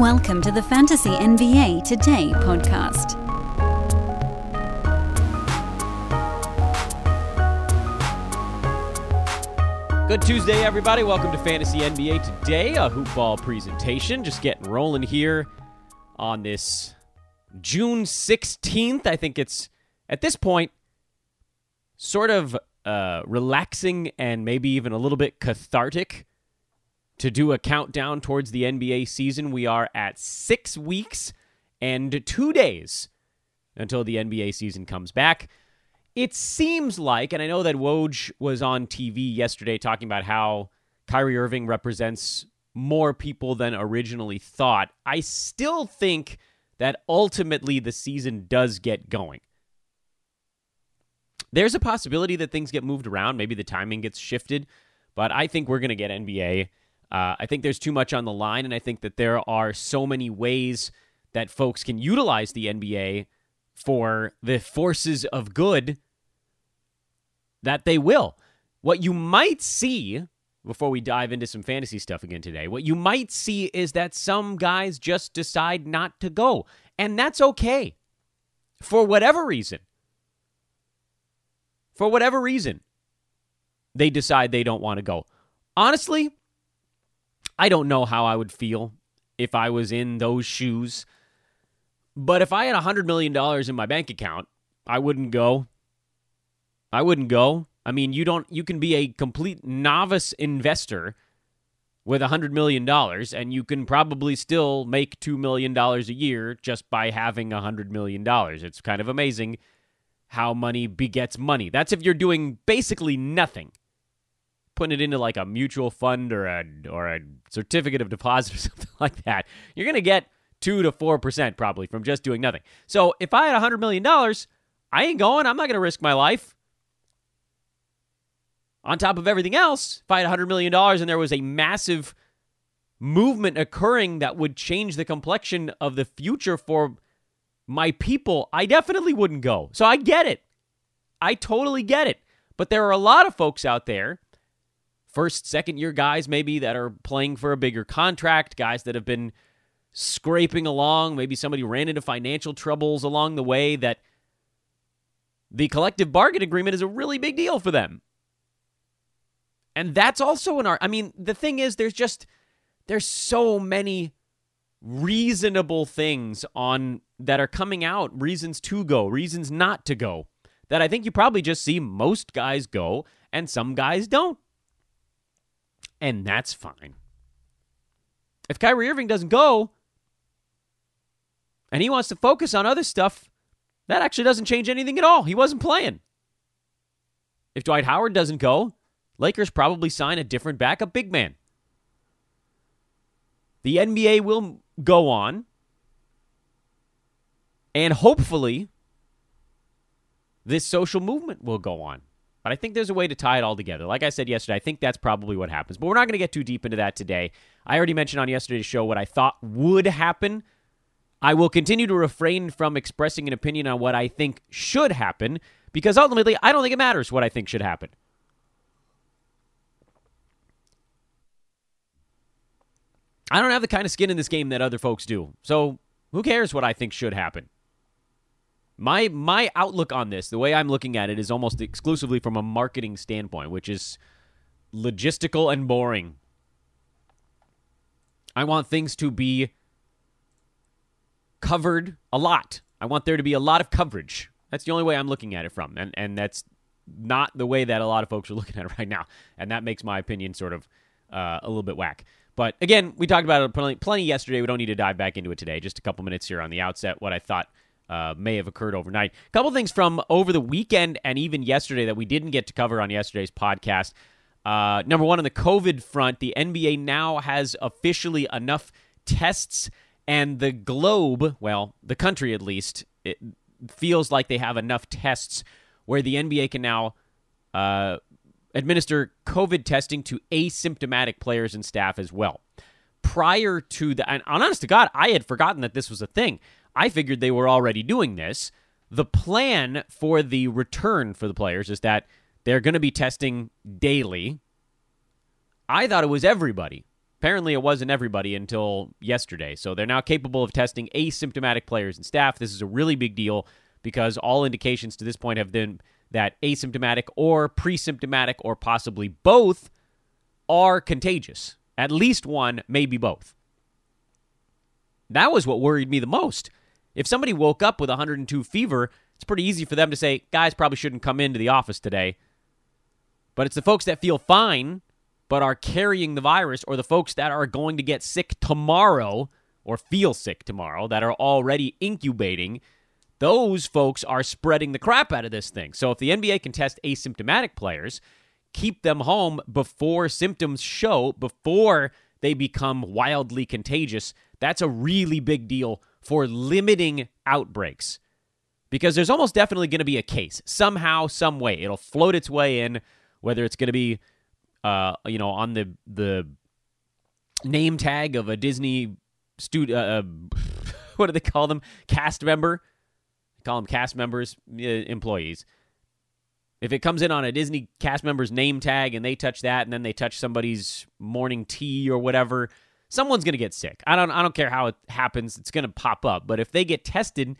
Welcome to the Fantasy NBA Today podcast. Good Tuesday, everybody. Welcome to Fantasy NBA Today, a hoopball presentation. Just getting rolling here on this June 16th. I think it's at this point sort of uh, relaxing and maybe even a little bit cathartic to do a countdown towards the NBA season. We are at six weeks and two days until the NBA season comes back. It seems like, and I know that Woj was on TV yesterday talking about how Kyrie Irving represents more people than originally thought. I still think that ultimately the season does get going. There's a possibility that things get moved around. Maybe the timing gets shifted, but I think we're going to get NBA. Uh, I think there's too much on the line, and I think that there are so many ways that folks can utilize the NBA for the forces of good that they will. What you might see before we dive into some fantasy stuff again today, what you might see is that some guys just decide not to go, and that's okay for whatever reason. For whatever reason, they decide they don't want to go. Honestly, I don't know how I would feel if I was in those shoes. But if I had $100 million in my bank account, I wouldn't go. I wouldn't go. I mean, you don't you can be a complete novice investor with $100 million and you can probably still make $2 million a year just by having $100 million. It's kind of amazing how money begets money. That's if you're doing basically nothing. Putting it into like a mutual fund or a or a certificate of deposit or something like that. You're going to get two to four percent probably from just doing nothing. So if I had a hundred million dollars, I ain't going. I'm not going to risk my life. On top of everything else, if I had a hundred million dollars and there was a massive movement occurring that would change the complexion of the future for my people, I definitely wouldn't go. So I get it. I totally get it. But there are a lot of folks out there, first, second year guys maybe, that are playing for a bigger contract, guys that have been scraping along. Maybe somebody ran into financial troubles along the way that the collective bargain agreement is a really big deal for them. And that's also an art. I mean, the thing is, there's just, there's so many reasonable things on that are coming out, reasons to go, reasons not to go, that I think you probably just see most guys go and some guys don't. And that's fine. If Kyrie Irving doesn't go and he wants to focus on other stuff, that actually doesn't change anything at all. He wasn't playing. If Dwight Howard doesn't go, Lakers probably sign a different backup big man. The NBA will go on. And hopefully, this social movement will go on. But I think there's a way to tie it all together. Like I said yesterday, I think that's probably what happens. But we're not going to get too deep into that today. I already mentioned on yesterday's show what I thought would happen. I will continue to refrain from expressing an opinion on what I think should happen because ultimately, I don't think it matters what I think should happen. I don't have the kind of skin in this game that other folks do. So who cares what I think should happen? My my outlook on this, the way I'm looking at it, is almost exclusively from a marketing standpoint, which is logistical and boring. I want things to be covered a lot. I want there to be a lot of coverage. That's the only way I'm looking at it from. And and that's not the way that a lot of folks are looking at it right now. And that makes my opinion sort of uh, a little bit whack. But again, we talked about it plenty, plenty yesterday. We don't need to dive back into it today. Just a couple minutes here on the outset. What I thought uh, may have occurred overnight. A couple things from over the weekend and even yesterday that we didn't get to cover on yesterday's podcast. Uh, number one, on the COVID front, the NBA now has officially enough tests, and the globe, well, the country at least, feels like they have enough tests where the NBA can now uh, administer COVID testing to asymptomatic players and staff as well. Prior to the, and honest to God, I had forgotten that this was a thing. I figured they were already doing this. The plan for the return for the players is that they're going to be testing daily. I thought it was everybody. Apparently, it wasn't everybody until yesterday. So they're now capable of testing asymptomatic players and staff. This is a really big deal because all indications to this point have been that asymptomatic or pre symptomatic or possibly both are contagious. At least one, maybe both. That was what worried me the most. If somebody woke up with 102 fever, it's pretty easy for them to say, guys probably shouldn't come into the office today. But it's the folks that feel fine but are carrying the virus, or the folks that are going to get sick tomorrow or feel sick tomorrow that are already incubating, those folks are spreading the crap out of this thing. So if the NBA can test asymptomatic players, keep them home before symptoms show, before they become wildly contagious, that's a really big deal for limiting outbreaks. Because there's almost definitely going to be a case somehow, some way. It'll float its way in, whether it's going to be, uh, you know, on the the name tag of a Disney studio. Uh, what do they call them? Cast member. call them cast members, uh, employees. If it comes in on a Disney cast member's name tag and they touch that, and then they touch somebody's morning tea or whatever, someone's going to get sick. I don't I don't care how it happens, it's going to pop up. But if they get tested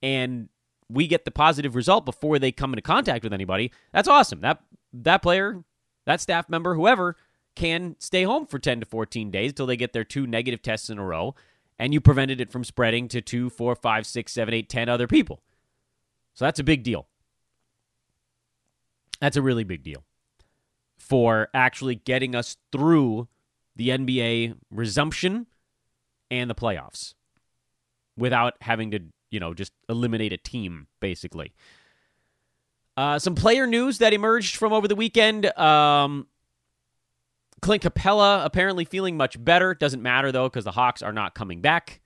and we get the positive result before they come into contact with anybody, that's awesome. That that player, that staff member, whoever can stay home for 10 to 14 days till they get their two negative tests in a row and you prevented it from spreading to two, four, five, six, seven, eight, ten other people. So that's a big deal. That's a really big deal for actually getting us through the NBA resumption and the playoffs without having to, you know, just eliminate a team, basically. Uh, some player news that emerged from over the weekend. Um, Clint Capela apparently feeling much better. Doesn't matter, though, because the Hawks are not coming back.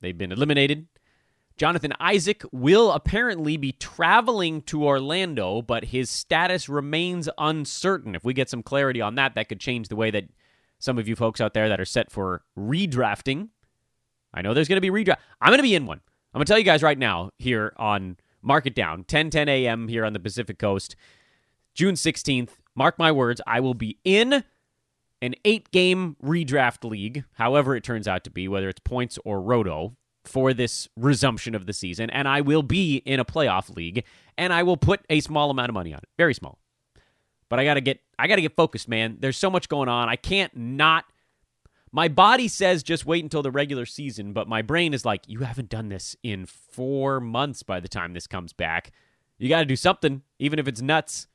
They've been eliminated. Jonathan Isaac will apparently be traveling to Orlando, but his status remains uncertain. If we get some clarity on that, that could change the way that some of you folks out there that are set for redrafting. I know there's going to be redraft. I'm going to be in one. I'm going to tell you guys right now here on Mark It Down, 10 10 a.m. here on the Pacific Coast, June 16th. Mark my words, I will be in an eight game redraft league, however it turns out to be, whether it's points or roto for this resumption of the season, and I will be in a playoff league, and I will put a small amount of money on it, very small. But I gotta get, I gotta get focused, man. There's so much going on. I can't not. My body says just wait until the regular season, but my brain is like, you haven't done this in four months. By the time this comes back, you got to do something, even if it's nuts.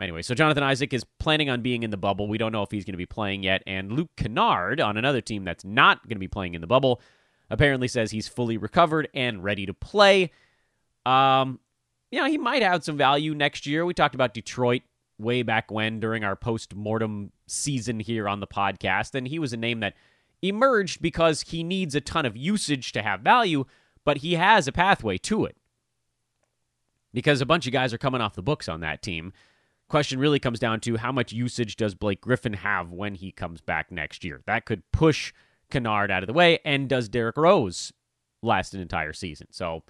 Anyway, so Jonathan Isaac is planning on being in the bubble. We don't know if he's going to be playing yet. And Luke Kennard on another team that's not going to be playing in the bubble apparently says he's fully recovered and ready to play. Um, you know, he might have some value next year. We talked about Detroit way back when during our post mortem season here on the podcast, and he was a name that emerged because he needs a ton of usage to have value, but he has a pathway to it. Because a bunch of guys are coming off the books on that team. Question really comes down to how much usage does Blake Griffin have when he comes back next year? That could push Kennard out of the way, and does Derrick Rose last an entire season? So,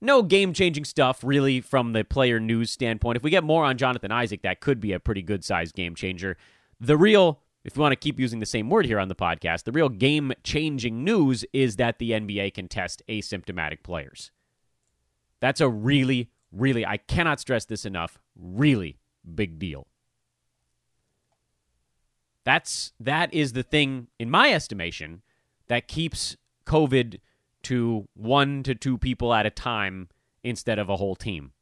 no game changing stuff really from the player news standpoint. If we get more on Jonathan Isaac, that could be a pretty good sized game changer. The real, if we want to keep using the same word here on the podcast, the real game changing news is that the NBA can test asymptomatic players. That's a really, really, I cannot stress this enough, really big deal. That's that is the thing in my estimation that keeps COVID to one to two people at a time instead of a whole team.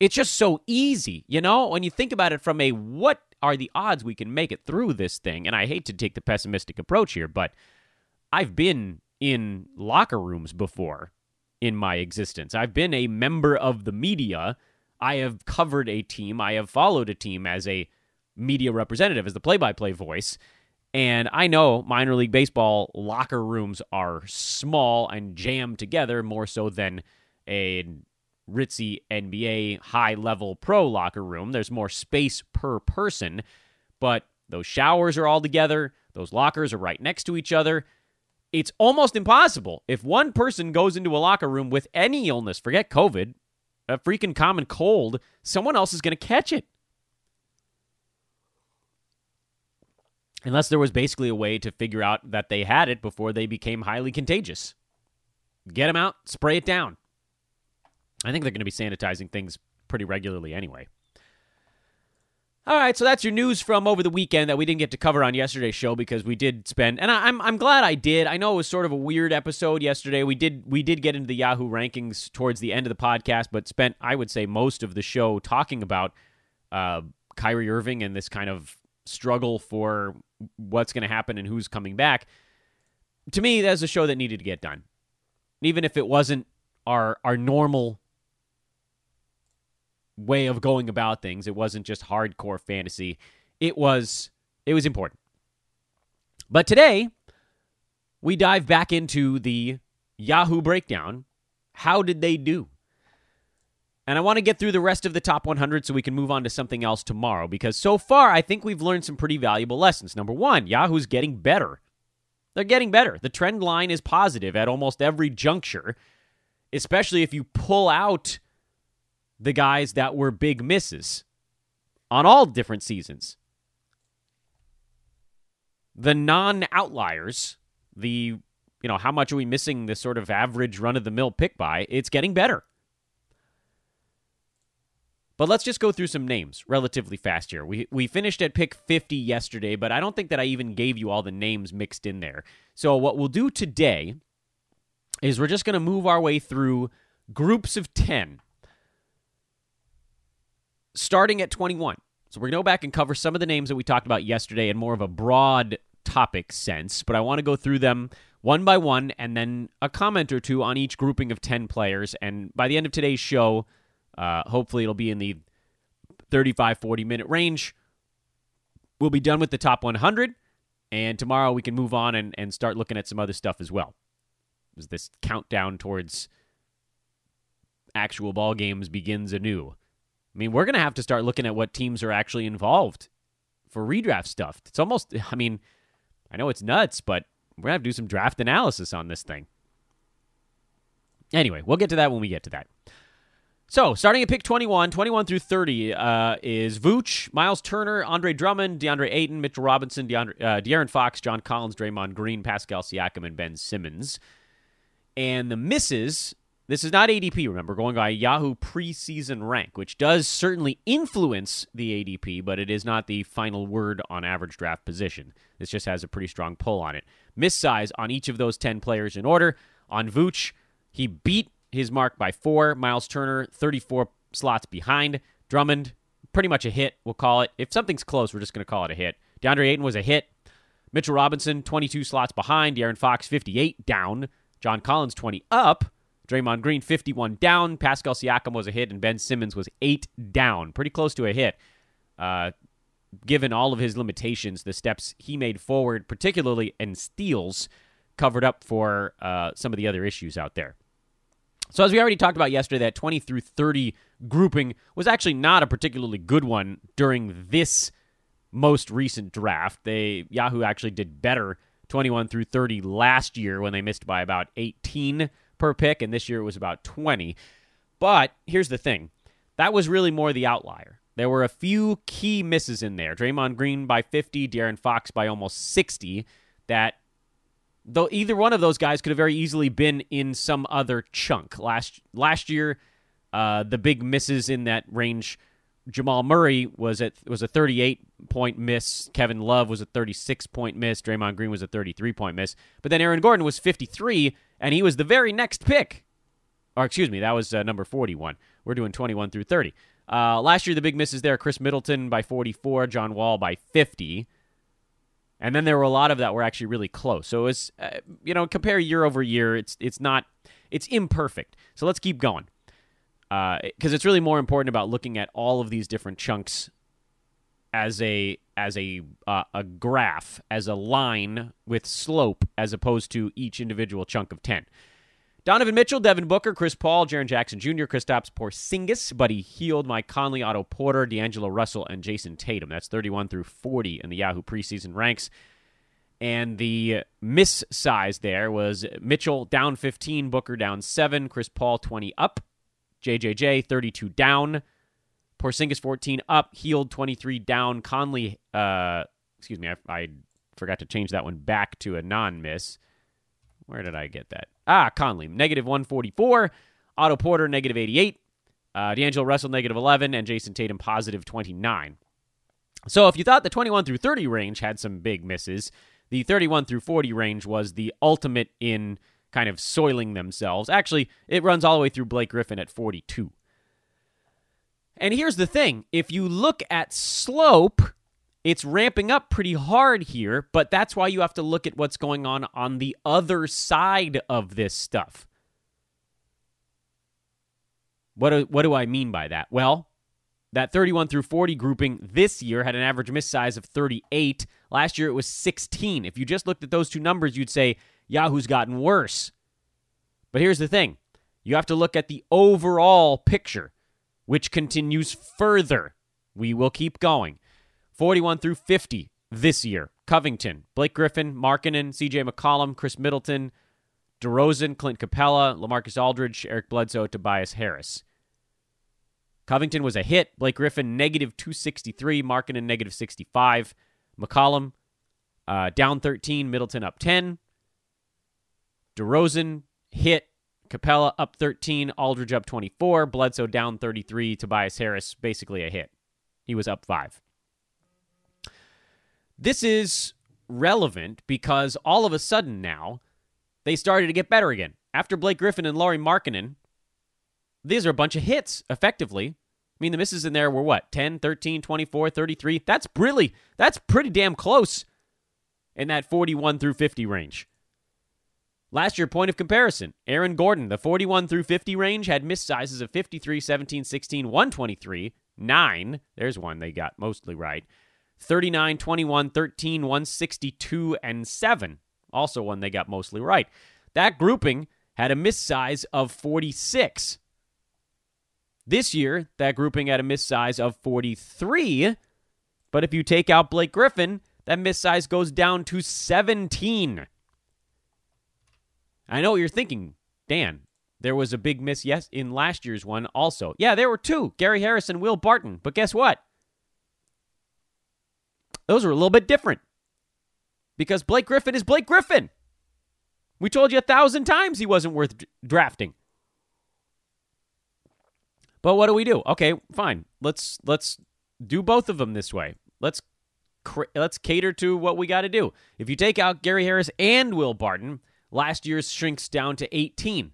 It's just so easy, you know, when you think about it from a what are the odds we can make it through this thing? And I hate to take the pessimistic approach here, but I've been in locker rooms before in my existence. I've been a member of the media. I have covered a team. I have followed a team as a media representative, as the play by play voice. And I know minor league baseball locker rooms are small and jammed together more so than a ritzy NBA high level pro locker room. There's more space per person, but those showers are all together, those lockers are right next to each other. It's almost impossible. If one person goes into a locker room with any illness, forget COVID, a freaking common cold, someone else is going to catch it. Unless there was basically a way to figure out that they had it before they became highly contagious. Get them out, spray it down. I think they're going to be sanitizing things pretty regularly anyway. All right, so that's your news from over the weekend that we didn't get to cover on yesterday's show because we did spend, and I, am I'm glad I did. I know it was sort of a weird episode yesterday. We did we did get into the Yahoo rankings towards the end of the podcast, but spent I would say most of the show talking about uh, Kyrie Irving and this kind of struggle for what's going to happen and who's coming back. To me, that's a show that needed to get done, even if it wasn't our our normal way of going about things. It wasn't just hardcore fantasy. It was it was important. But today we dive back into the Yahoo breakdown. How did they do? And I want to get through the rest of the top 100 so we can move on to something else tomorrow because so far I think we've learned some pretty valuable lessons. Number 1, Yahoo's getting better. They're getting better. The trend line is positive at almost every juncture, especially if you pull out the guys that were big misses on all different seasons. The non outliers, the, you know, how much are we missing this sort of average run of the mill pick by? It's getting better. But let's just go through some names relatively fast here. We we finished at pick 50 yesterday, but I don't think that I even gave you all the names mixed in there. So what we'll do today is we're just going to move our way through groups of 10 starting at 21. So we're going to go back and cover some of the names that we talked about yesterday in more of a broad topic sense, but I want to go through them one by one and then a comment or two on each grouping of 10 players. And by the end of today's show, uh, hopefully it'll be in the 35 40 minute range. We'll be done with the top 100, and tomorrow we can move on and, and start looking at some other stuff as well. As this countdown towards actual ball games begins anew. I mean, we're going to have to start looking at what teams are actually involved for redraft stuff. It's almost, I mean, I know it's nuts, but we're going to have to do some draft analysis on this thing. Anyway, we'll get to that when we get to that. So, starting at pick 21, 21 through 30 uh, is Vooch, Miles Turner, Andre Drummond, DeAndre Ayton, Mitchell Robinson, DeAndre, uh, De'Aaron Fox, John Collins, Draymond Green, Pascal Siakam, and Ben Simmons. And the misses this is not ADP, remember, going by Yahoo preseason rank, which does certainly influence the ADP, but it is not the final word on average draft position. This just has a pretty strong pull on it. Miss size on each of those 10 players in order. On Vooch, he beat his mark by four. Miles Turner, 34 slots behind. Drummond, pretty much a hit, we'll call it. If something's close, we're just going to call it a hit. DeAndre Ayton was a hit. Mitchell Robinson, 22 slots behind. De'Aaron Fox, 58 down. John Collins, 20 up. Draymond Green 51 down. Pascal Siakam was a hit, and Ben Simmons was eight down. Pretty close to a hit. Uh, given all of his limitations, the steps he made forward, particularly in steals, covered up for uh, some of the other issues out there. So, as we already talked about yesterday, that 20 through 30 grouping was actually not a particularly good one during this most recent draft. They Yahoo actually did better 21 through 30 last year when they missed by about 18 per pick, and this year it was about 20. But here's the thing that was really more the outlier. There were a few key misses in there. Draymond Green by 50, De'Aaron Fox by almost 60. That though either one of those guys could have very easily been in some other chunk. Last last year, uh, the big misses in that range. Jamal Murray was at was a 38 point miss. Kevin Love was a 36 point miss. Draymond Green was a 33 point miss. But then Aaron Gordon was 53 and he was the very next pick. Or excuse me, that was uh, number 41. We're doing 21 through 30. Uh, last year, the big misses there Khris Middleton by 44, John Wall by 50. And then there were a lot of that were actually really close. So it's, uh, you know, compare year over year, it's, it's not, it's imperfect. So let's keep going. Because uh, it's really more important about looking at all of these different chunks as a as a uh, a graph as a line with slope as opposed to each individual chunk of 10 Donovan Mitchell, Devin Booker, Chris Paul, Jaren Jackson Jr., Kristaps Porzingis, Buddy Hield, Mike Conley, Otto Porter, D'Angelo Russell, and Jayson Tatum. That's 31 through 40 in the Yahoo preseason ranks. And the miss size there was Mitchell down 15, Booker down 7, Chris Paul 20 up, JJJ 32 down, Porzingis 14 up, Hield 23 down, Conley, uh, excuse me, I, I forgot to change that one back to a non miss. Where did I get that? Ah, Conley, negative 144. Otto Porter, negative 88. Uh, D'Angelo Russell, negative 11. And Jayson Tatum, positive 29. So if you thought the 21 through 30 range had some big misses, the 31 through 40 range was the ultimate in kind of soiling themselves. Actually, it runs all the way through Blake Griffin at 42. And here's the thing if you look at slope, it's ramping up pretty hard here, but that's why you have to look at what's going on on the other side of this stuff. What do, what do I mean by that? Well, that 31 through 40 grouping this year had an average miss size of 38. Last year it was 16. If you just looked at those two numbers, you'd say Yahoo's gotten worse. But here's the thing you have to look at the overall picture, which continues further. We will keep going. 41 through 50 this year. Covington, Blake Griffin, Markkanen, CJ McCollum, Khris Middleton, DeRozan, Clint Capela, LaMarcus Aldridge, Eric Bledsoe, Tobias Harris. Covington was a hit. Blake Griffin, negative 263. Markkanen, negative 65. McCollum, uh, down 13. Middleton, up 10. DeRozan, hit. Capela, up 13. Aldridge, up 24. Bledsoe, down 33. Tobias Harris, basically a hit. He was up 5. This is relevant because all of a sudden now they started to get better again. After Blake Griffin and Lauri Markkanen, these are a bunch of hits effectively. I mean, the misses in there were what? 10, 13, 24, 33. That's really that's pretty damn close in that 41 through 50 range. Last year, point of comparison, Aaron Gordon, the 41 through 50 range, had miss sizes of 53, 17, 16, 123, 9. There's one they got mostly right. 39, 21, 13, 162, and 7. Also one they got mostly right. That grouping had a miss size of 46. This year, that grouping had a miss size of 43. But if you take out Blake Griffin, that miss size goes down to 17. I know what you're thinking, Dan. There was a big miss yes in last year's one also. Yeah, there were two, Gary Harris and Will Barton. But guess what? Those are a little bit different because Blake Griffin is Blake Griffin. We told you a thousand times he wasn't worth drafting. But what do we do? Okay, fine. Let's let's do both of them this way. Let's let's cater to what we got to do. If you take out Gary Harris and Will Barton, last year's shrinks down to 18.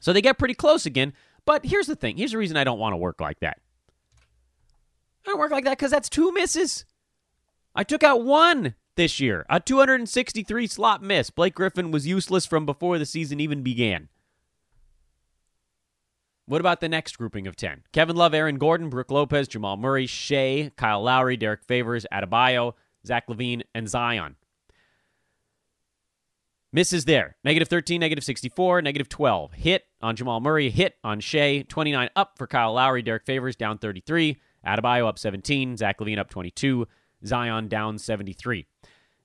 So they get pretty close again. But here's the thing. Here's the reason I don't want to work like that. I don't work like that because that's two misses. I took out one this year, a 263 slot miss. Blake Griffin was useless from before the season even began. What about the next grouping of 10? Kevin Love, Aaron Gordon, Brook Lopez, Jamal Murray, Shai, Kyle Lowry, Derrick Favors, Adebayo, Zach LaVine, and Zion. Misses there. Negative 13, negative 64, negative 12. Hit on Jamal Murray, hit on Shai. 29 up for Kyle Lowry, Derrick Favors down 33. Adebayo up 17, Zach LaVine up 22. Zion down 73.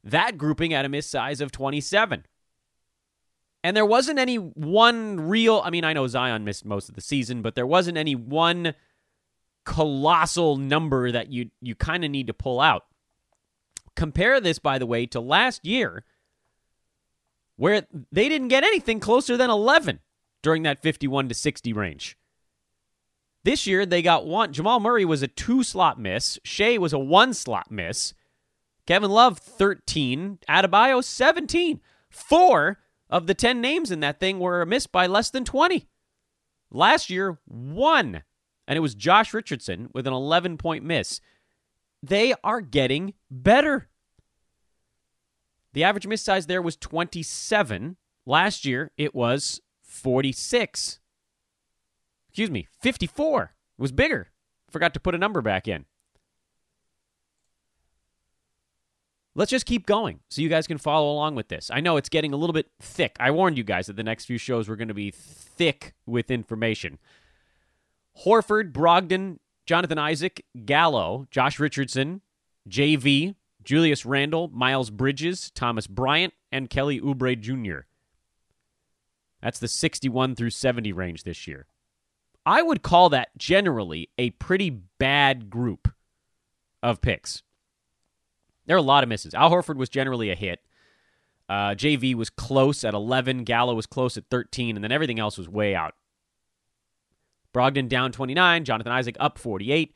That grouping at a miss size of 27. And there wasn't any one real, I mean, I know Zion missed most of the season, but there wasn't any one colossal number that you you kind of need to pull out. Compare this by the way to last year where they didn't get anything closer than 11 during that 51 to 60 range. This year, they got one. Jamal Murray was a two slot miss. Shai was a one slot miss. Kevin Love, 13. Adebayo, 17. Four of the 10 names in that thing were missed by less than 20. Last year, one and it was Josh Richardson with an 11 point miss. They are getting better. The average miss size there was 27. Last year, it was 46. Excuse me, 54. It was bigger. Forgot to put a number back in. Let's just keep going so you guys can follow along with this. I know it's getting a little bit thick. I warned you guys that the next few shows were going to be thick with information. Horford, Brogdon, Jonathan Isaac, Gallo, Josh Richardson, JV, Julius Randle, Miles Bridges, Thomas Bryant, and Kelly Oubre Jr. That's the 61 through 70 range this year. I would call that generally a pretty bad group of picks. There are a lot of misses. Al Horford was generally a hit. Uh, JV was close at 11. Gallo was close at 13. And then everything else was way out. Brogdon down 29. Jonathan Isaac up 48.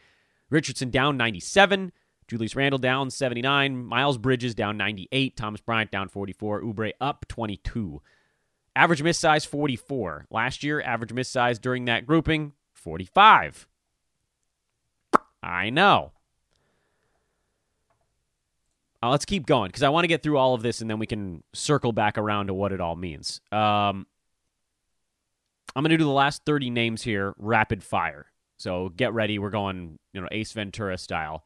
Richardson down 97. Julius Randle down 79. Miles Bridges down 98. Thomas Bryant down 44. Oubre up 22. Average miss size 44. Last year, average miss size during that grouping 45. I know. Uh, let's keep going because I want to get through all of this and then we can circle back around to what it all means. Um, I'm going to do the last 30 names here rapid fire. So get ready. We're going, you know, Ace Ventura style.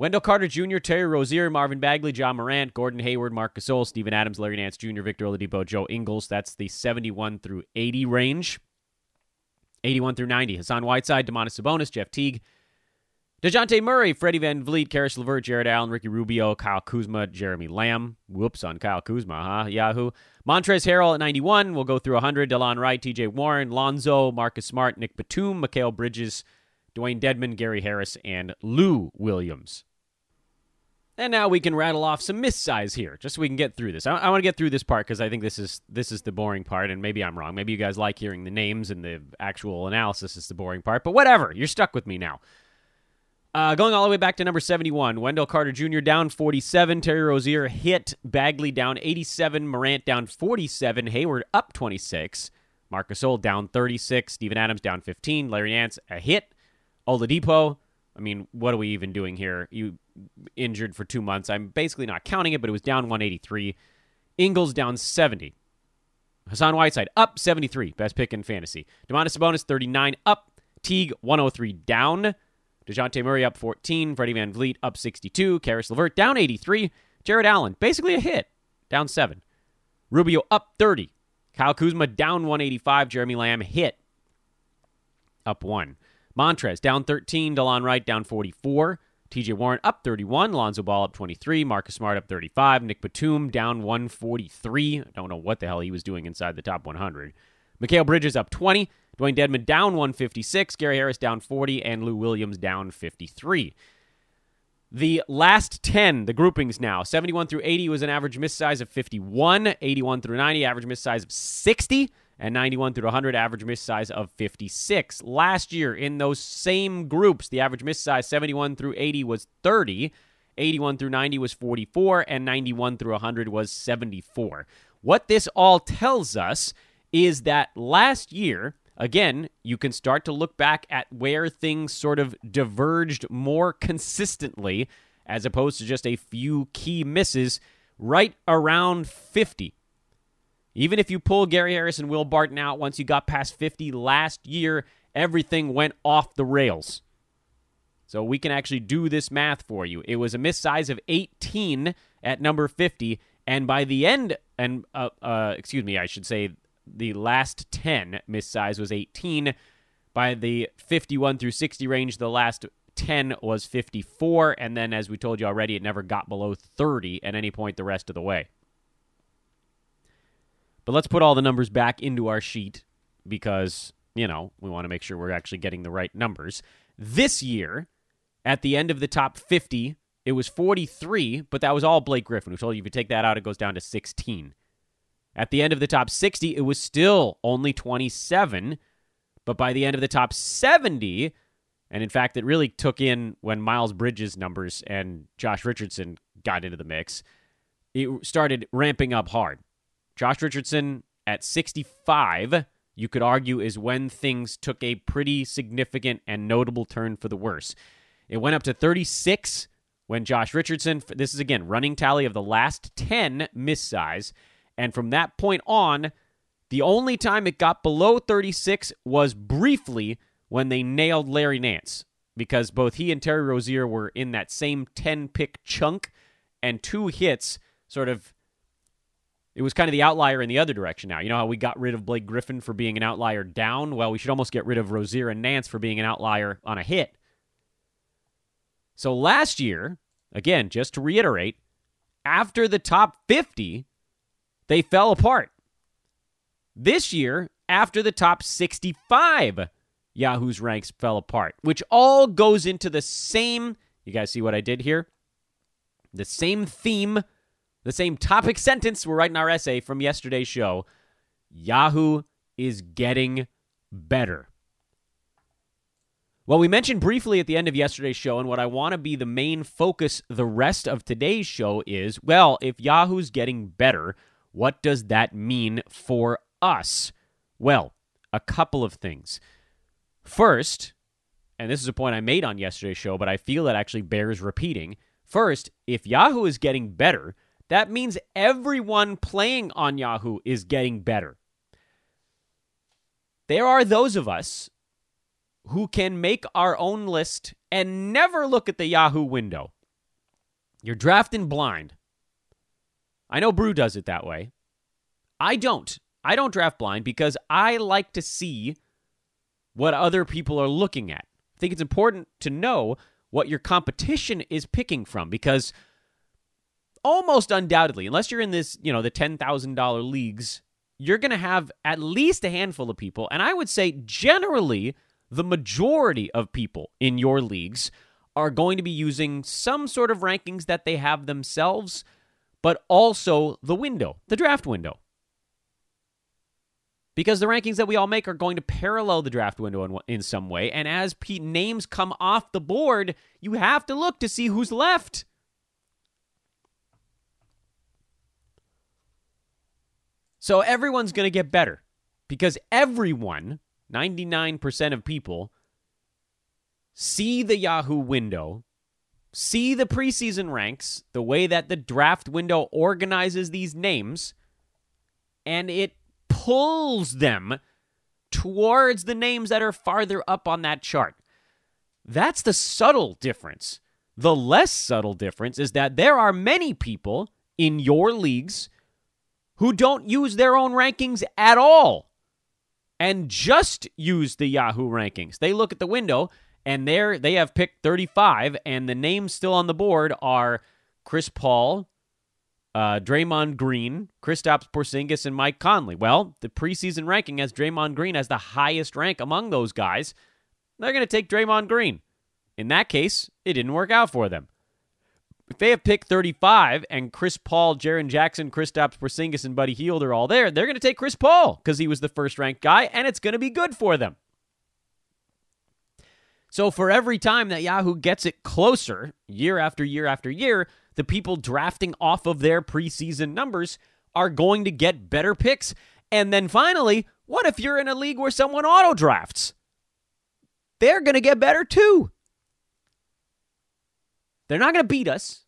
Wendell Carter Jr., Terry Rozier, Marvin Bagley, Ja Morant, Gordon Hayward, Marc Gasol, Steven Adams, Larry Nance Jr., Victor Oladipo, Joe Ingles. That's the 71 through 80 range. 81 through 90. Hassan Whiteside, Domantas Sabonis, Jeff Teague, DeJounte Murray, Freddie VanVleet, Caris LeVert, Jarrett Allen, Ricky Rubio, Kyle Kuzma, Jeremy Lamb. Whoops on Kyle Kuzma, huh? Yahoo. Montrezl Harrell at 91. We'll go through 100. Delon Wright, TJ Warren, Lonzo, Marcus Smart, Nic Batum, Mikal Bridges, Dewayne Dedmon, Gary Harris, and Lou Williams. And now we can rattle off some miss size here, just so we can get through this. I, I want to get through this part because I think this is this is the boring part, and maybe I'm wrong. Maybe you guys like hearing the names and the actual analysis is the boring part, but whatever. You're stuck with me now. Uh, going all the way back to number 71, Wendell Carter Jr. down 47. Terry Rozier hit. Bagley down 87. Morant down 47. Hayward up 26. Marcus Gasol down 36. Steven Adams down 15. Larry Nance a hit. Oladipo, I mean, what are we even doing here? You injured for two months. I'm basically not counting it, but it was down 183. Ingles down 70. Hassan Whiteside up 73. Best pick in fantasy. Domantas Sabonis 39 up. Teague 103 down. DeJounte Murray up 14. Freddie VanVleet up 62. Caris LeVert down 83. Jarrett Allen, basically a hit, down 7. Rubio up 30. Kyle Kuzma down 185. Jeremy Lamb hit, up 1. Montrez down 13. Delon Wright down 44. TJ Warren up 31. Lonzo Ball up 23. Marcus Smart up 35. Nic Batum down 143. I don't know what the hell he was doing inside the top 100. Mikal Bridges up 20. Dewayne Dedmon down 156, Gary Harris down 40, and Lou Williams down 53. The last 10, the groupings now 71 through 80 was an average miss size of 51, 81 through 90, average miss size of 60, and 91 through 100, average miss size of 56. Last year, in those same groups, the average miss size 71 through 80 was 30, 81 through 90 was 44, and 91 through 100 was 74. What this all tells us is that last year, again, you can start to look back at where things sort of diverged more consistently as opposed to just a few key misses right around 50. Even if you pull Gary Harris and Will Barton out once you got past 50 last year, everything went off the rails. So we can actually do this math for you. It was a miss size of 18 at number 50, and by the end, and uh, uh, excuse me, I should say the last 10 miss size was 18. By the 51 through 60 range, the last 10 was 54. And then, as we told you already, it never got below 30 at any point the rest of the way. But let's put all the numbers back into our sheet because, you know, we want to make sure we're actually getting the right numbers. This year, at the end of the top 50, it was 43, but that was all Blake Griffin. We told you if you take that out, it goes down to 16. At the end of the top 60, it was still only 27. But by the end of the top 70, and in fact, it really took in when Miles Bridges' numbers and Josh Richardson got into the mix, it started ramping up hard. Josh Richardson at 65 you could argue, is when things took a pretty significant and notable turn for the worse. It went up to 36 when Josh Richardson, this is again running tally of the last 10 miss size. And from that point on, the only time it got below 36 was briefly when they nailed Larry Nance because both he and Terry Rozier were in that same 10 pick chunk and two hits sort of it was kind of the outlier in the other direction now. You know how we got rid of Blake Griffin for being an outlier down? Well, we should almost get rid of Rozier and Nance for being an outlier on a hit. So last year, again, just to reiterate, after the top 50, they fell apart. This year, after the top 65, Yahoo's ranks fell apart, which all goes into the same. You guys see what I did here? The same theme, the same topic sentence we're writing our essay from yesterday's show. Yahoo is getting better. Well, we mentioned briefly at the end of yesterday's show, and what I want to be the main focus the rest of today's show is well, if Yahoo's getting better, what does that mean for us? Well, a couple of things. First, and this is a point I made on yesterday's show, but I feel it actually bears repeating. First, if Yahoo is getting better, that means everyone playing on Yahoo is getting better. There are those of us who can make our own list and never look at the Yahoo window. You're drafting blind. I know Brew does it that way. I don't. I don't draft blind because I like to see what other people are looking at. I think it's important to know what your competition is picking from because almost undoubtedly, unless you're in this, you know, the $10,000 leagues, you're going to have at least a handful of people. And I would say generally, the majority of people in your leagues are going to be using some sort of rankings that they have themselves, but also the window, the draft window because the rankings that we all make are going to parallel the draft window in, in some way. And as names come off the board, you have to look to see who's left. So everyone's going to get better because everyone, 99% of people, see the Yahoo window, see the preseason ranks, the way that the draft window organizes these names, and it pulls them towards the names that are farther up on that chart. That's the subtle difference. The less subtle difference is that there are many people in your leagues who don't use their own rankings at all and just use the Yahoo rankings. They look at the window and there they have picked 35 and the names still on the board are Chris Paul, uh, Draymond Green, Kristaps Porzingis, and Mike Conley. Well, the preseason ranking has Draymond Green as the highest rank among those guys. They're going to take Draymond Green. In that case, it didn't work out for them. If they have picked 35 and Chris Paul, Jaren Jackson, Kristaps Porzingis, and Buddy Hield are all there, they're going to take Chris Paul because he was the first ranked guy, and it's going to be good for them. So for every time that Yahoo gets it closer, year after year after year, the people drafting off of their preseason numbers are going to get better picks. And then finally, what if you're in a league where someone auto drafts? They're going to get better too. They're not going to beat us.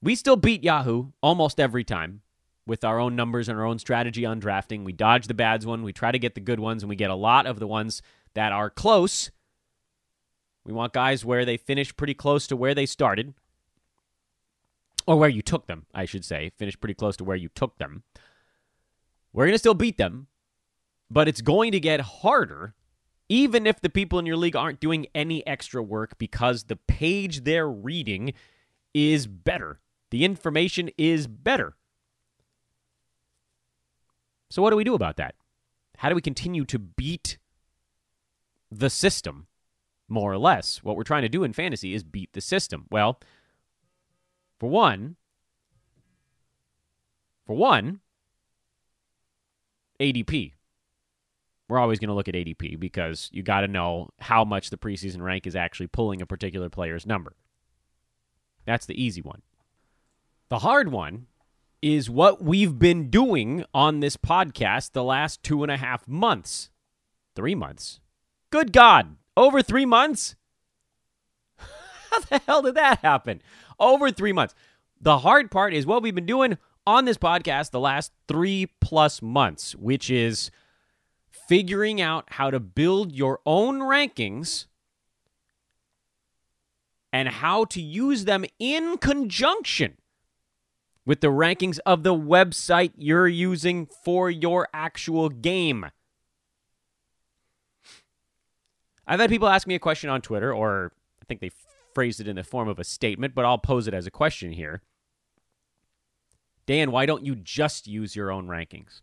We still beat Yahoo almost every time with our own numbers and our own strategy on drafting. We dodge the bad one, we try to get the good ones, and we get a lot of the ones that are close. We want guys where they finish pretty close to where they started or where you took them, I should say. Finished pretty close to where you took them. We're going to still beat them, but it's going to get harder, even if the people in your league aren't doing any extra work because the page they're reading is better. The information is better. So, what do we do about that? How do we continue to beat the system, more or less? What we're trying to do in fantasy is beat the system. Well, for one, for one, ADP. We're always going to look at ADP because you got to know how much the preseason rank is actually pulling a particular player's number. That's the easy one. The hard one is what we've been doing on this podcast the last two and a half months. Three months. Good God. Over three months? How the hell did that happen? Over three months. The hard part is what we've been doing on this podcast the last three plus months, which is figuring out how to build your own rankings and how to use them in conjunction with the rankings of the website you're using for your actual game. I've had people ask me a question on Twitter, or I think they phrased it in the form of a statement, but I'll pose it as a question here. Dan, why don't you just use your own rankings?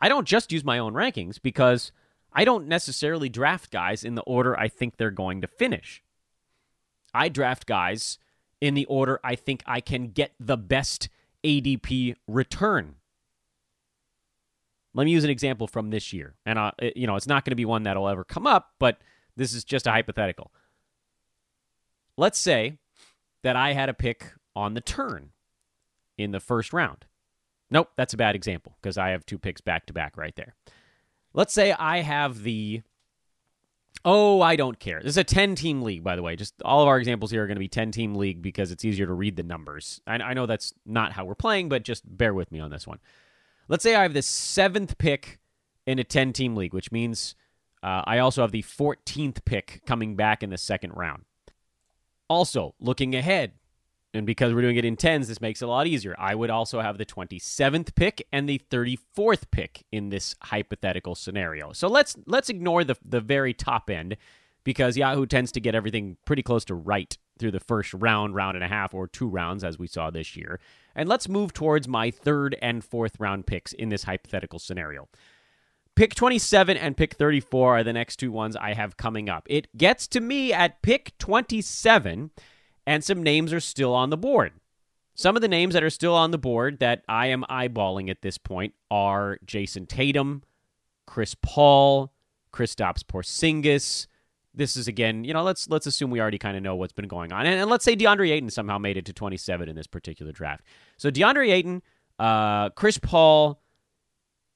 I don't just use my own rankings because I don't necessarily draft guys in the order I think they're going to finish. I draft guys in the order I think I can get the best ADP return. Let me use an example from this year. And, uh, you know, it's not going to be one that'll ever come up, but this is just a hypothetical. Let's say that I had a pick on the turn in the first round. Nope, that's a bad example because I have two picks back to back right there. Let's say I have the. Oh, I don't care. This is a 10 team league, by the way. Just all of our examples here are going to be 10 team league because it's easier to read the numbers. I, I know that's not how we're playing, but just bear with me on this one. Let's say I have the seventh pick in a 10 team league, which means uh, I also have the 14th pick coming back in the second round. Also, looking ahead, and because we're doing it in tens, this makes it a lot easier. I would also have the 27th pick and the 34th pick in this hypothetical scenario. So let's let's ignore the the very top end because Yahoo tends to get everything pretty close to right through the first round, round and a half, or two rounds, as we saw this year. And let's move towards my third and fourth round picks in this hypothetical scenario. Pick 27 and pick 34 are the next two ones I have coming up. It gets to me at pick 27 and some names are still on the board. Some of the names that are still on the board that I am eyeballing at this point are Jayson Tatum, Chris Paul, Kristaps Porzingis. This is again, you know, let's let's assume we already kind of know what's been going on, and, and, let's say DeAndre Ayton somehow made it to 27 in this particular draft. So DeAndre Ayton, uh, Chris Paul,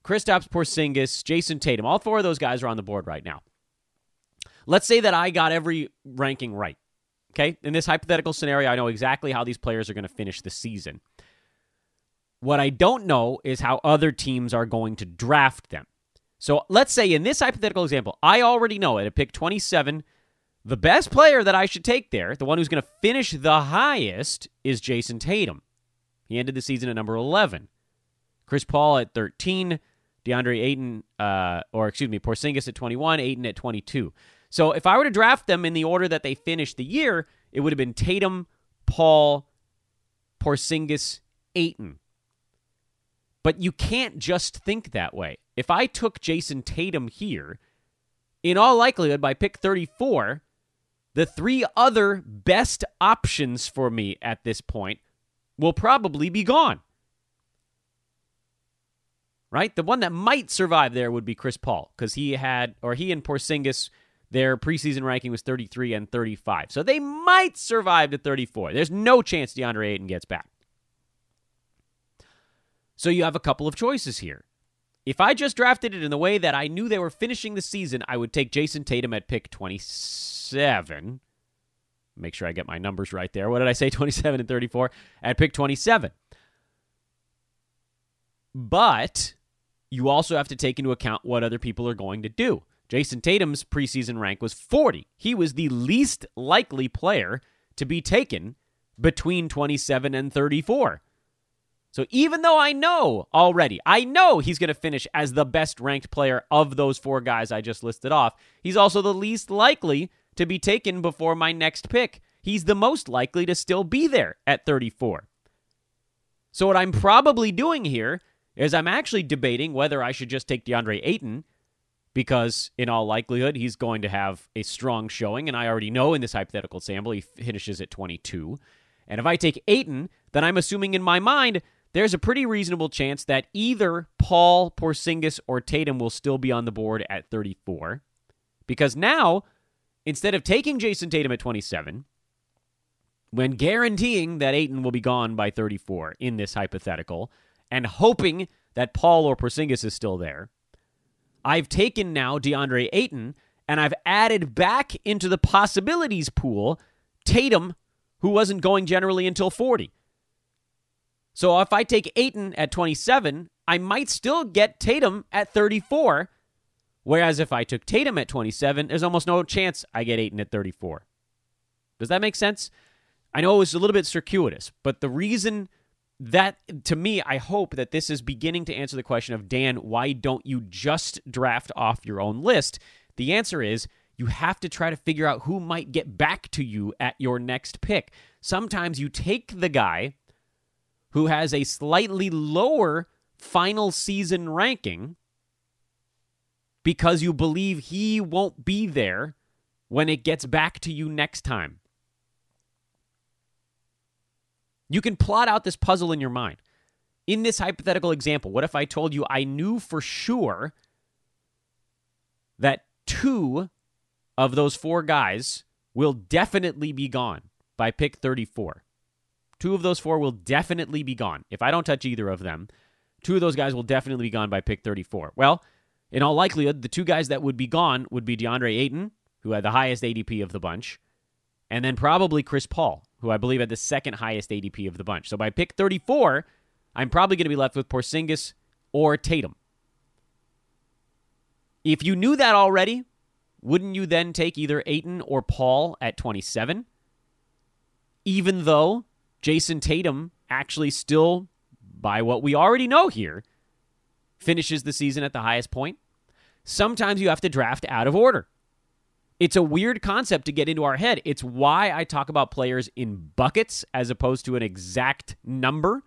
Kristaps Porzingis, Jayson Tatum, all four of those guys are on the board right now. Let's say that I got every ranking right. Okay. In this hypothetical scenario, I know exactly how these players are going to finish the season. What I don't know is how other teams are going to draft them. So let's say in this hypothetical example, I already know at a pick 27, the best player that I should take there, the one who's going to finish the highest, is Jayson Tatum. He ended the season at number 11. Chris Paul at 13, DeAndre Ayton, uh, or excuse me, Porzingis at 21, Ayton at 22. So if I were to draft them in the order that they finished the year, it would have been Tatum, Paul, Porzingis, Ayton. But you can't just think that way. If I took Jayson Tatum here, in all likelihood, by pick 34, the three other best options for me at this point will probably be gone. Right? The one that might survive there would be Chris Paul because he had, or he and Porzingis their preseason ranking was 33 and 35. So they might survive to 34. There's no chance DeAndre Ayton gets back. So you have a couple of choices here. If I just drafted it in the way that I knew they were finishing the season, I would take Jayson Tatum at pick 27. Make sure I get my numbers right there. What did I say? 27 and 34 at pick 27. But you also have to take into account what other people are going to do. Jayson Tatum's preseason rank was 40. He was the least likely player to be taken between 27 and 34. So even though I know already, I know he's going to finish as the best ranked player of those four guys I just listed off, he's also the least likely to be taken before my next pick. He's the most likely to still be there at 34. So what I'm probably doing here is I'm actually debating whether I should just take DeAndre Ayton because in all likelihood he's going to have a strong showing. And i already know in this hypothetical sample he finishes at 22 and if i take ayton then i'm assuming in my mind there's a pretty reasonable chance that either paul porzingis or tatum will still be on the board at 34 because now instead of taking jayson tatum at 27 when guaranteeing that Ayton will be gone by 34 in this hypothetical and hoping that Paul or Porzingis is still there, I've taken now DeAndre Ayton and I've added back into the possibilities pool Tatum, who wasn't going generally until 40. So if I take Ayton at 27, I might still get Tatum at 34. Whereas if I took Tatum at 27, there's almost no chance I get Ayton at 34. Does that make sense? I know it was a little bit circuitous, but the reason that, to me, I hope that this is beginning to answer the question of Dan, why don't you just draft off your own list? The answer is you have to try to figure out who might get back to you at your next pick. Sometimes you take the guy who has a slightly lower final season ranking because you believe he won't be there when it gets back to you next time. You can plot out this puzzle in your mind. In this hypothetical example, what if I told you I knew for sure that two of those four guys will definitely be gone by pick 34? Two of those four will definitely be gone. If I don't touch either of them, two of those guys will definitely be gone by pick 34. Well, in all likelihood, the two guys that would be gone would be DeAndre Ayton, who had the highest ADP of the bunch, and then probably Chris Paul, who I believe had the second highest ADP of the bunch. So by pick 34, I'm probably going to be left with Porzingis or Tatum. If you knew that already, wouldn't you then take either Ayton or Paul at 27? Even though Jayson Tatum actually still, by what we already know here, finishes the season at the highest point. Sometimes you have to draft out of order. It's a weird concept to get into our head. It's why I talk about players in buckets as opposed to an exact number.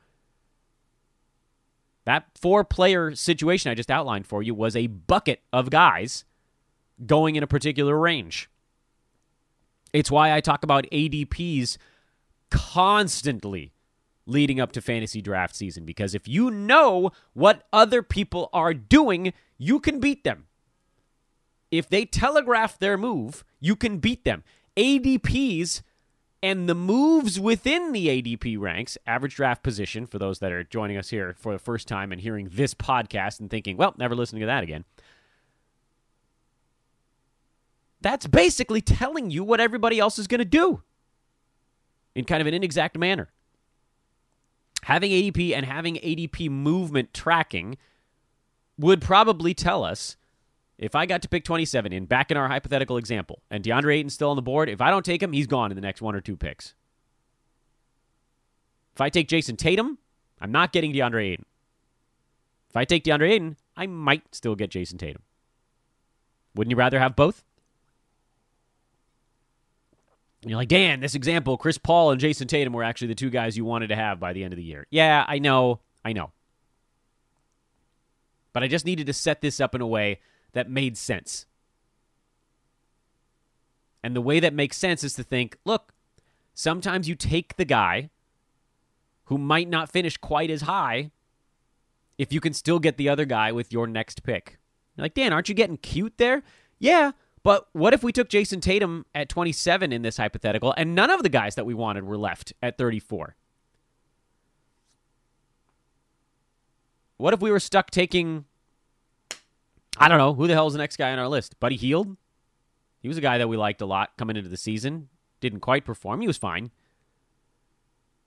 That four player situation I just outlined for you was a bucket of guys going in a particular range. It's why I talk about ADPs constantly leading up to fantasy draft season because if you know what other people are doing, you can beat them. If they telegraph their move, you can beat them. ADPs and the moves within the ADP ranks, average draft position, for those that are joining us here for the first time and hearing this podcast and thinking, well, never listening to that again. That's basically telling you what everybody else is going to do in kind of an inexact manner. Having ADP and having ADP movement tracking would probably tell us if I got to pick 27 in back in our hypothetical example and DeAndre Ayton's still on the board, if I don't take him, he's gone in the next one or two picks. If I take Jayson Tatum, I'm not getting DeAndre Ayton. If I take DeAndre Ayton, I might still get Jayson Tatum. Wouldn't you rather have both? And you're like, Dan, this example, Chris Paul and Jayson Tatum were actually the two guys you wanted to have by the end of the year. Yeah, I know. I know. But I just needed to set this up in a way that made sense. And the way that makes sense is to think look, sometimes you take the guy who might not finish quite as high if you can still get the other guy with your next pick. You're like, Dan, aren't you getting cute there? Yeah, but what if we took Jayson Tatum at 27 in this hypothetical and none of the guys that we wanted were left at 34? What if we were stuck taking, I don't know, who the hell is the next guy on our list? Buddy Hield? He was a guy that we liked a lot coming into the season. Didn't quite perform. He was fine.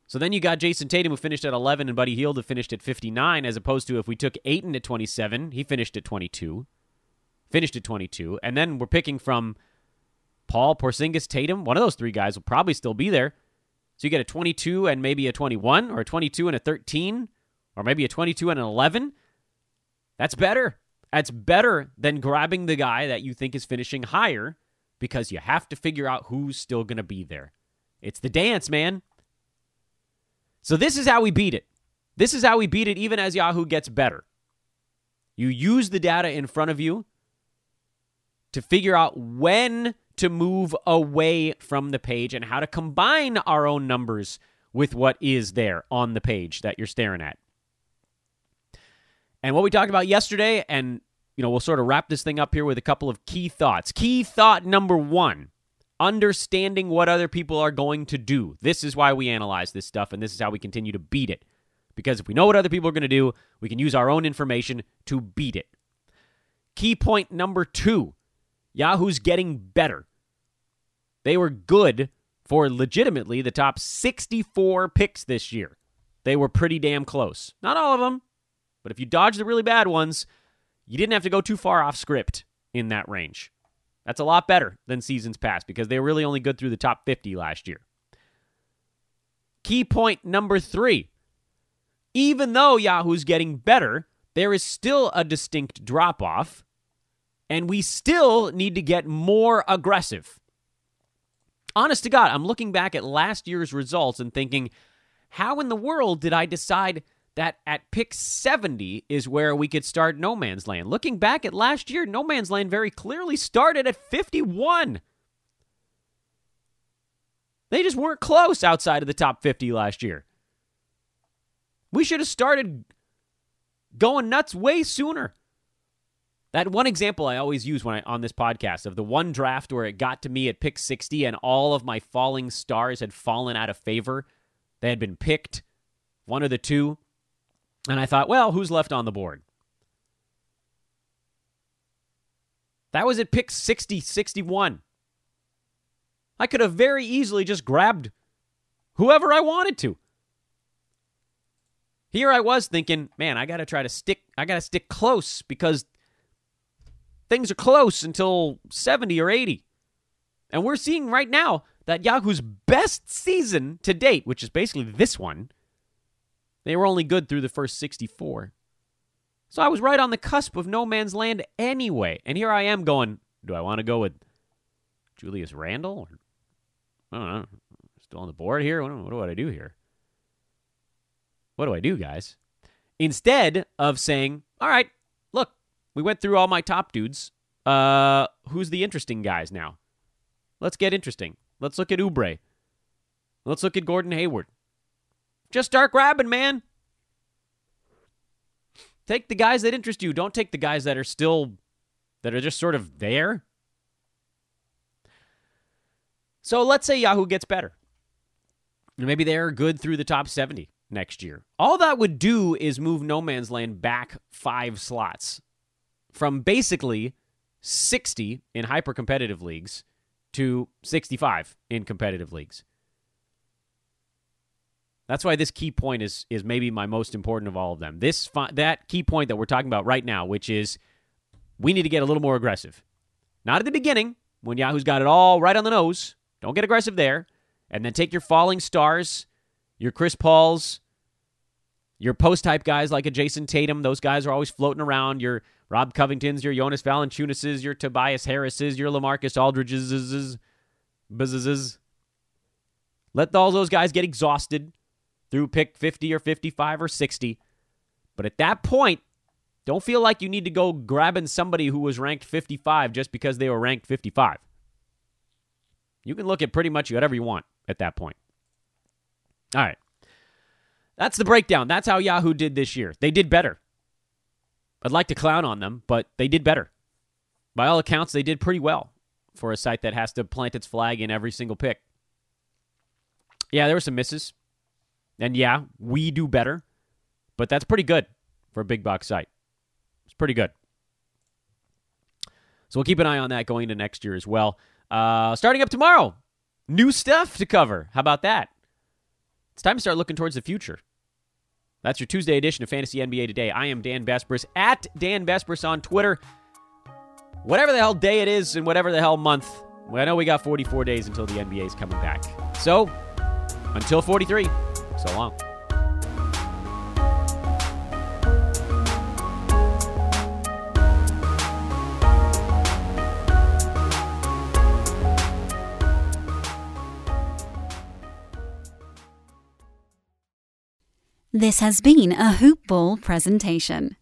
So then you got Jayson Tatum, who finished at 11, and Buddy Hield, who finished at 59, as opposed to if we took Ayton at 27, he finished at 22 finished at 22. And then we're picking from Paul, Porzingis, Tatum. One of those three guys will probably still be there. So you get a 22 and maybe a 21, or a 22 and a 13, or maybe a 22 and an 11. That's better. That's better than grabbing the guy that you think is finishing higher because you have to figure out who's still going to be there. It's the dance, man. So this is how we beat it. This is how we beat it even as Yahoo gets better. You use the data in front of you to figure out when to move away from the page and how to combine our own numbers with what is there on the page that you're staring at. And what we talked about yesterday, and you know, we'll sort of wrap this thing up here with a couple of key thoughts. Key thought number one understanding what other people are going to do. This is why we analyze this stuff, and this is how we continue to beat it. Because if we know what other people are going to do, we can use our own information to beat it. Key point number two Yahoo's getting better. They were good for legitimately the top 64 picks this year. They were pretty damn close. Not all of them, but if you dodge the really bad ones, you didn't have to go too far off script in that range. That's a lot better than seasons past because they were really only good through the top 50 last year. Key point number three even though Yahoo's getting better, there is still a distinct drop off, and we still need to get more aggressive. Honest to God, I'm looking back at last year's results and thinking, how in the world did I decide that at pick 70 is where we could start No Man's Land? Looking back at last year, No Man's Land very clearly started at 51. They just weren't close outside of the top 50 last year. We should have started going nuts way sooner. That one example I always use when I on this podcast of the one draft where it got to me at pick 60 and all of my falling stars had fallen out of favor. They had been picked, one of the two. And I thought, well, who's left on the board? That was at pick 60, 61. I could have very easily just grabbed whoever I wanted to. Here I was thinking, man, I got to try to stick I got to stick close because things are close until 70 or 80. And we're seeing right now that Yahoo's best season to date, which is basically this one, they were only good through the first 64. So I was right on the cusp of no man's land anyway. And here I am going, do I want to go with Julius Randle? Or, I don't know. Still on the board here? What, what do I do here? What do I do, guys? Instead of saying, all right, look, we went through all my top dudes. Uh, who's the interesting guys now? Let's get interesting. Let's look at Oubre. Let's look at Gordon Hayward. Just start grabbing, man. Take the guys that interest you. Don't take the guys that are still, that are just sort of there. So let's say Yahoo gets better. Maybe they're good through the top 70 next year. All that would do is move No Man's Land back five slots from basically 60 in hyper competitive leagues to 65 in competitive leagues. That's why this key point is is maybe my most important of all of them. This that key point that we're talking about right now, which is we need to get a little more aggressive. Not at the beginning when Yahoo's got it all right on the nose. Don't get aggressive there. And then take your falling stars your Chris Pauls, your post type guys like a Jayson Tatum, those guys are always floating around. Your Rob Covingtons, your Jonas Valanciunas, your Tobias Harrises, your LaMarcus Aldridges, buzzes. Let all those guys get exhausted through pick 50 or 55 or 60. But at that point, don't feel like you need to go grabbing somebody who was ranked 55 just because they were ranked 55. You can look at pretty much whatever you want at that point. All right. That's the breakdown. That's how Yahoo did this year. They did better. I'd like to clown on them, but they did better. By all accounts, they did pretty well for a site that has to plant its flag in every single pick. Yeah, there were some misses. And yeah, we do better, but that's pretty good for a big box site. It's pretty good. So we'll keep an eye on that going into next year as well. Uh, starting up tomorrow, new stuff to cover. How about that? It's time to start looking towards the future. That's your Tuesday edition of Fantasy NBA Today. I am Dan Besbris at Dan Besbris on Twitter. Whatever the hell day it is and whatever the hell month, I know we got 44 days until the NBA is coming back. So, until 43, so long. This has been a Hoopball presentation.